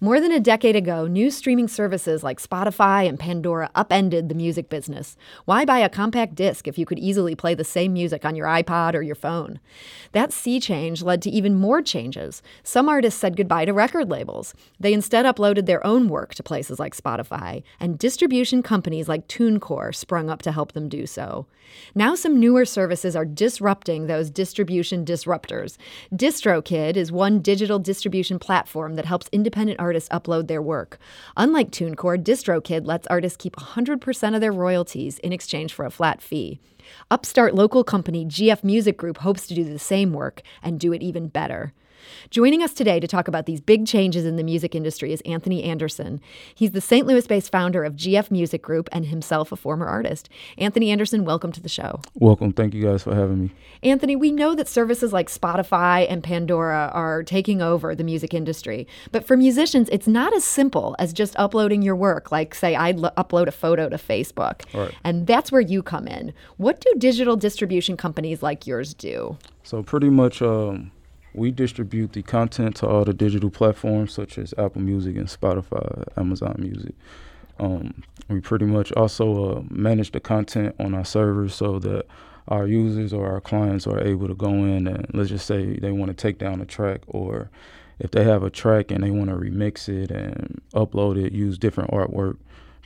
More than a decade ago, new streaming services like Spotify and Pandora upended the music business. Why buy a compact disc if you could easily play the same music on your iPod or your phone? That sea change led to even more changes. Some artists said goodbye to record labels. They instead uploaded their own work to places like Spotify, and distribution companies like TuneCore sprung up to help them do so. Now, some newer services are disrupting those distribution disruptors. DistroKid is one digital distribution platform that helps independent artists upload their work. Unlike TuneCore, DistroKid lets artists keep 100% of their royalties in exchange for a flat fee. Upstart local company GF Music Group hopes to do the same work and do it even better. Joining us today to talk about these big changes in the music industry is Anthony Anderson. He's the St. Louis based founder of GF Music Group and himself a former artist. Anthony Anderson, welcome to the show. Welcome. Thank you guys for having me. Anthony, we know that services like Spotify and Pandora are taking over the music industry. But for musicians, it's not as simple as just uploading your work, like, say, I l- upload a photo to Facebook. Right. And that's where you come in. What do digital distribution companies like yours do? So, pretty much, um, we distribute the content to all the digital platforms such as Apple Music and Spotify, Amazon Music. Um, we pretty much also uh, manage the content on our servers so that our users or our clients are able to go in and let's just say they want to take down a track or if they have a track and they want to remix it and upload it, use different artwork,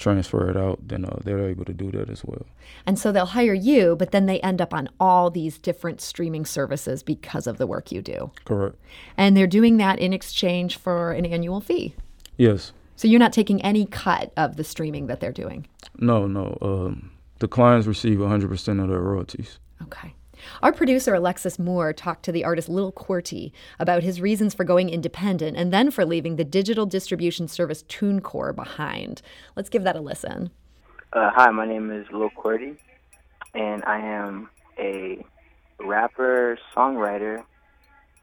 transfer it out, then uh, they're able to do that as well. And so they'll hire you, but then they end up on all these different streaming services because of the work you do. Correct. And they're doing that in exchange for an annual fee. Yes. So you're not taking any cut of the streaming that they're doing. No, no. Um, the clients receive 100% of their royalties. Okay. Our producer, Alexis Moore, talked to the artist Lil Qwerty about his reasons for going independent and then for leaving the digital distribution service TuneCore behind. Let's give that a listen. Uh, hi, my name is Lil Qwerty, and I am a rapper songwriter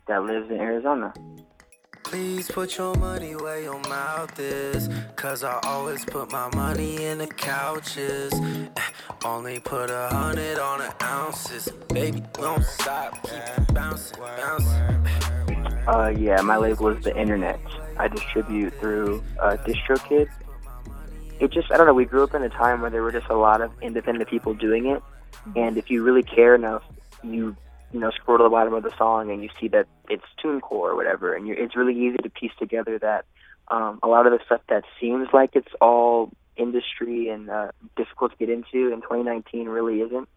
that lives in Arizona. Please put your money where your mouth is. Cause I always put my money in the couches. Eh, Only put a hundred on the ounces. Baby, don't stop. Keep bouncing, bouncing. Uh, yeah, my label is the internet. I distribute through uh, DistroKid. It just, I don't know, we grew up in a time where there were just a lot of independent people doing it. And if you really care enough, you, you know, scroll to the bottom of the song and you see that it's TuneCore or whatever. And you're, it's really easy to piece together that um, a lot of the stuff that seems like it's all industry and uh, difficult to get into in 2019 really isn't.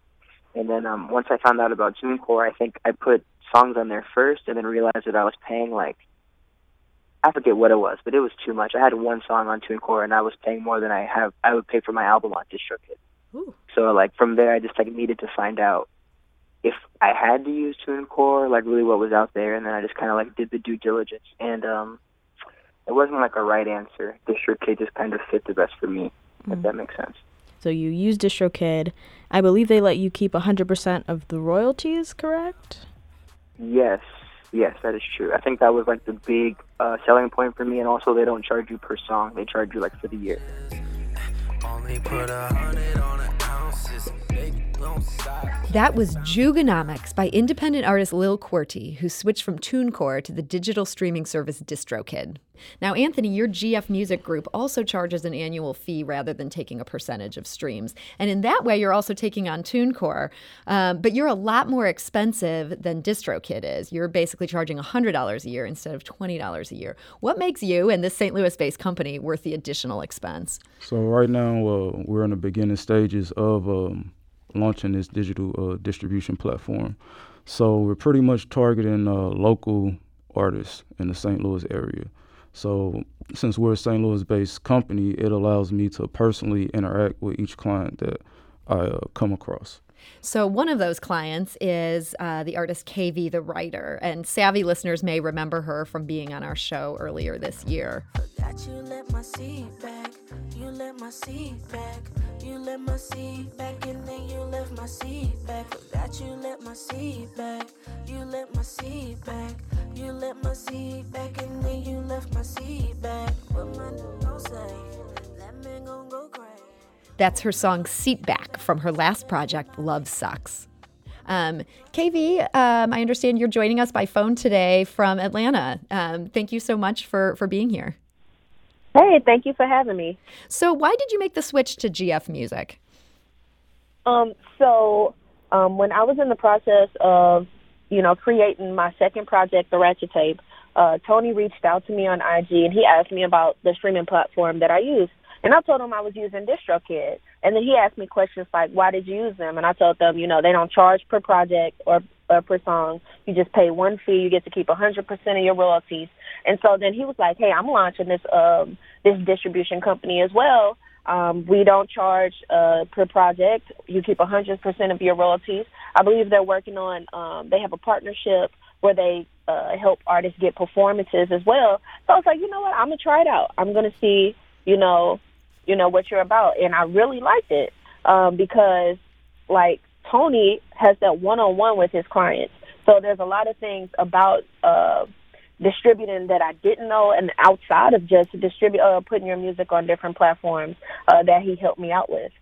And then um, once I found out about TuneCore, I think I put songs on there first and then realized that I was paying like I forget what it was, but it was too much. I had one song on TuneCore and I was paying more than I have I would pay for my album on DistroKid. Ooh. So like from there I just like needed to find out if I had to use TuneCore, like really what was out there and then I just kinda like did the due diligence and um it wasn't like a right answer. DistroKid just kind of fit the best for me, if that makes sense. So you use DistroKid. I believe they let you keep 100% of the royalties, correct? Yes, yes, that is true. I think that was like the big uh, selling point for me, and also they don't charge you per song; they charge you like for the year. That was Jugonomics by independent artist Lil Qwerty, who switched from TuneCore to the digital streaming service DistroKid. Now, Anthony, your GF Music Group also charges an annual fee rather than taking a percentage of streams. And in that way, you're also taking on TuneCore. Um, but you're a lot more expensive than DistroKid is. You're basically charging $100 a year instead of $20 a year. What makes you and this St. Louis based company worth the additional expense? So right now uh, we're in the beginning stages of um, launching this digital uh, distribution platform. So we're pretty much targeting uh, local artists in the St. Louis area. So since we're a St. Louis-based company, it allows me to personally interact with each client that I uh, come across. So, one of those clients is uh, the artist KV the Writer, and savvy listeners may remember her from being on our show earlier this year. That's her song Seat Back from her last project, Love Sucks. Um, KV, um, I understand you're joining us by phone today from Atlanta. Um, thank you so much for, for being here. Hey, thank you for having me. So, why did you make the switch to GF Music? Um, so, um, when I was in the process of, you know, creating my second project, The Ratchet Tape, uh, Tony reached out to me on IG and he asked me about the streaming platform that I use. And I told him I was using DistroKid. And then he asked me questions like, why did you use them? And I told them, you know, they don't charge per project or, or per song. You just pay one fee. You get to keep 100% of your royalties. And so then he was like, hey, I'm launching this, um, this distribution company as well. Um, we don't charge uh, per project. You keep 100% of your royalties. I believe they're working on, um, they have a partnership where they uh, help artists get performances as well. So I was like, you know what? I'm to try it out. I'm to see, you know, you know what you're about and i really liked it um because like tony has that one-on-one with his clients so there's a lot of things about uh distributing that i didn't know and outside of just distribute uh, putting your music on different platforms uh, that he helped me out with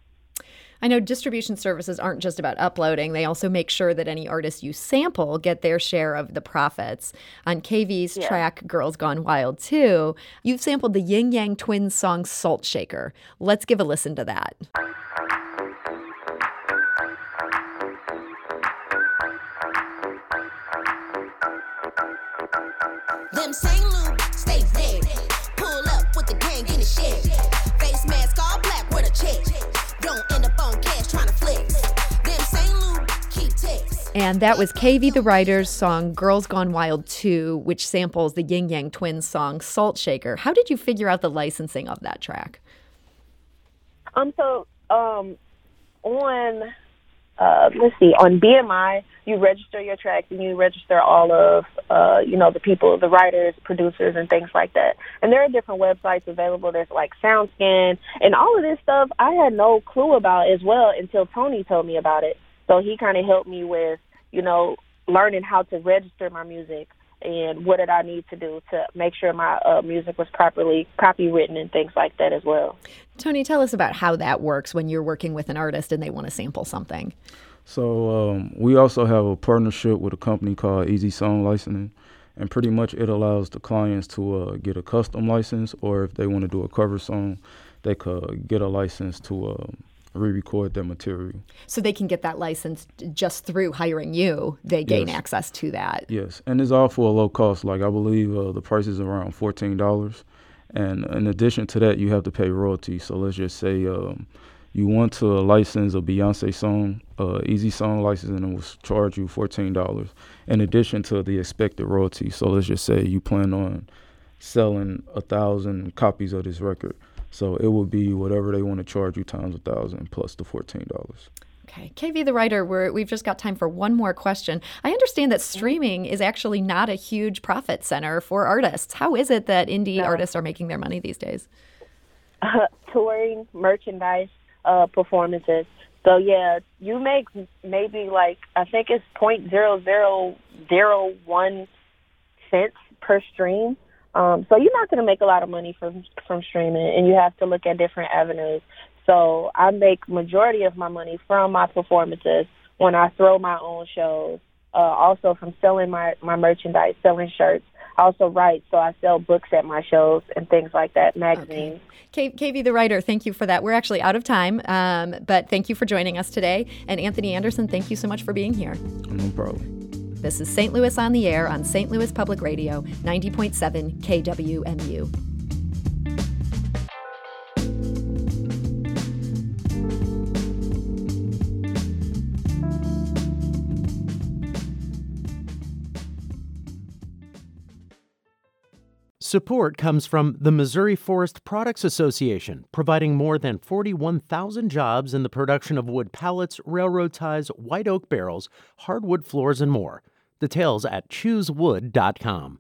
I know distribution services aren't just about uploading. They also make sure that any artists you sample get their share of the profits. On KV's yeah. track Girls Gone Wild 2, you've sampled the Ying Yang Twins song Salt Shaker. Let's give a listen to that. And that was KV the Writer's song Girls Gone Wild 2, which samples the Ying Yang Twins song Salt Shaker. How did you figure out the licensing of that track? Um, so, um, on, uh, let's see, on BMI, you register your tracks and you register all of, uh, you know, the people, the writers, producers, and things like that. And there are different websites available. There's like SoundScan and all of this stuff I had no clue about as well until Tony told me about it. So he kind of helped me with, you know, learning how to register my music and what did I need to do to make sure my uh, music was properly copywritten and things like that as well. Tony, tell us about how that works when you're working with an artist and they want to sample something. So um, we also have a partnership with a company called Easy Song Licensing, and pretty much it allows the clients to uh, get a custom license, or if they want to do a cover song, they could get a license to. Uh, re-record their material. So they can get that license just through hiring you. They gain yes. access to that. Yes, and it's all for a low cost. Like I believe uh, the price is around fourteen dollars, and in addition to that, you have to pay royalties. So let's just say um, you want to license a Beyonce song, uh, Easy Song license, and it will charge you fourteen dollars in addition to the expected royalty. So let's just say you plan on selling a thousand copies of this record so it will be whatever they want to charge you times a thousand plus the fourteen dollars. Okay, KV the writer, we're, we've just got time for one more question. I understand that streaming is actually not a huge profit center for artists. How is it that indie no. artists are making their money these days? Uh, touring, merchandise, uh, performances. So yeah, you make maybe like I think it's point zero zero zero one cents per stream. Um, so you're not going to make a lot of money from from streaming, and you have to look at different avenues. So I make majority of my money from my performances when I throw my own shows. Uh, also from selling my my merchandise, selling shirts. I also write, so I sell books at my shows and things like that, magazines. Okay. KV the writer, thank you for that. We're actually out of time, um, but thank you for joining us today. And Anthony Anderson, thank you so much for being here. No problem. This is St. Louis on the Air on St. Louis Public Radio, 90.7 KWMU. Support comes from the Missouri Forest Products Association, providing more than 41,000 jobs in the production of wood pallets, railroad ties, white oak barrels, hardwood floors, and more. Details at choosewood.com.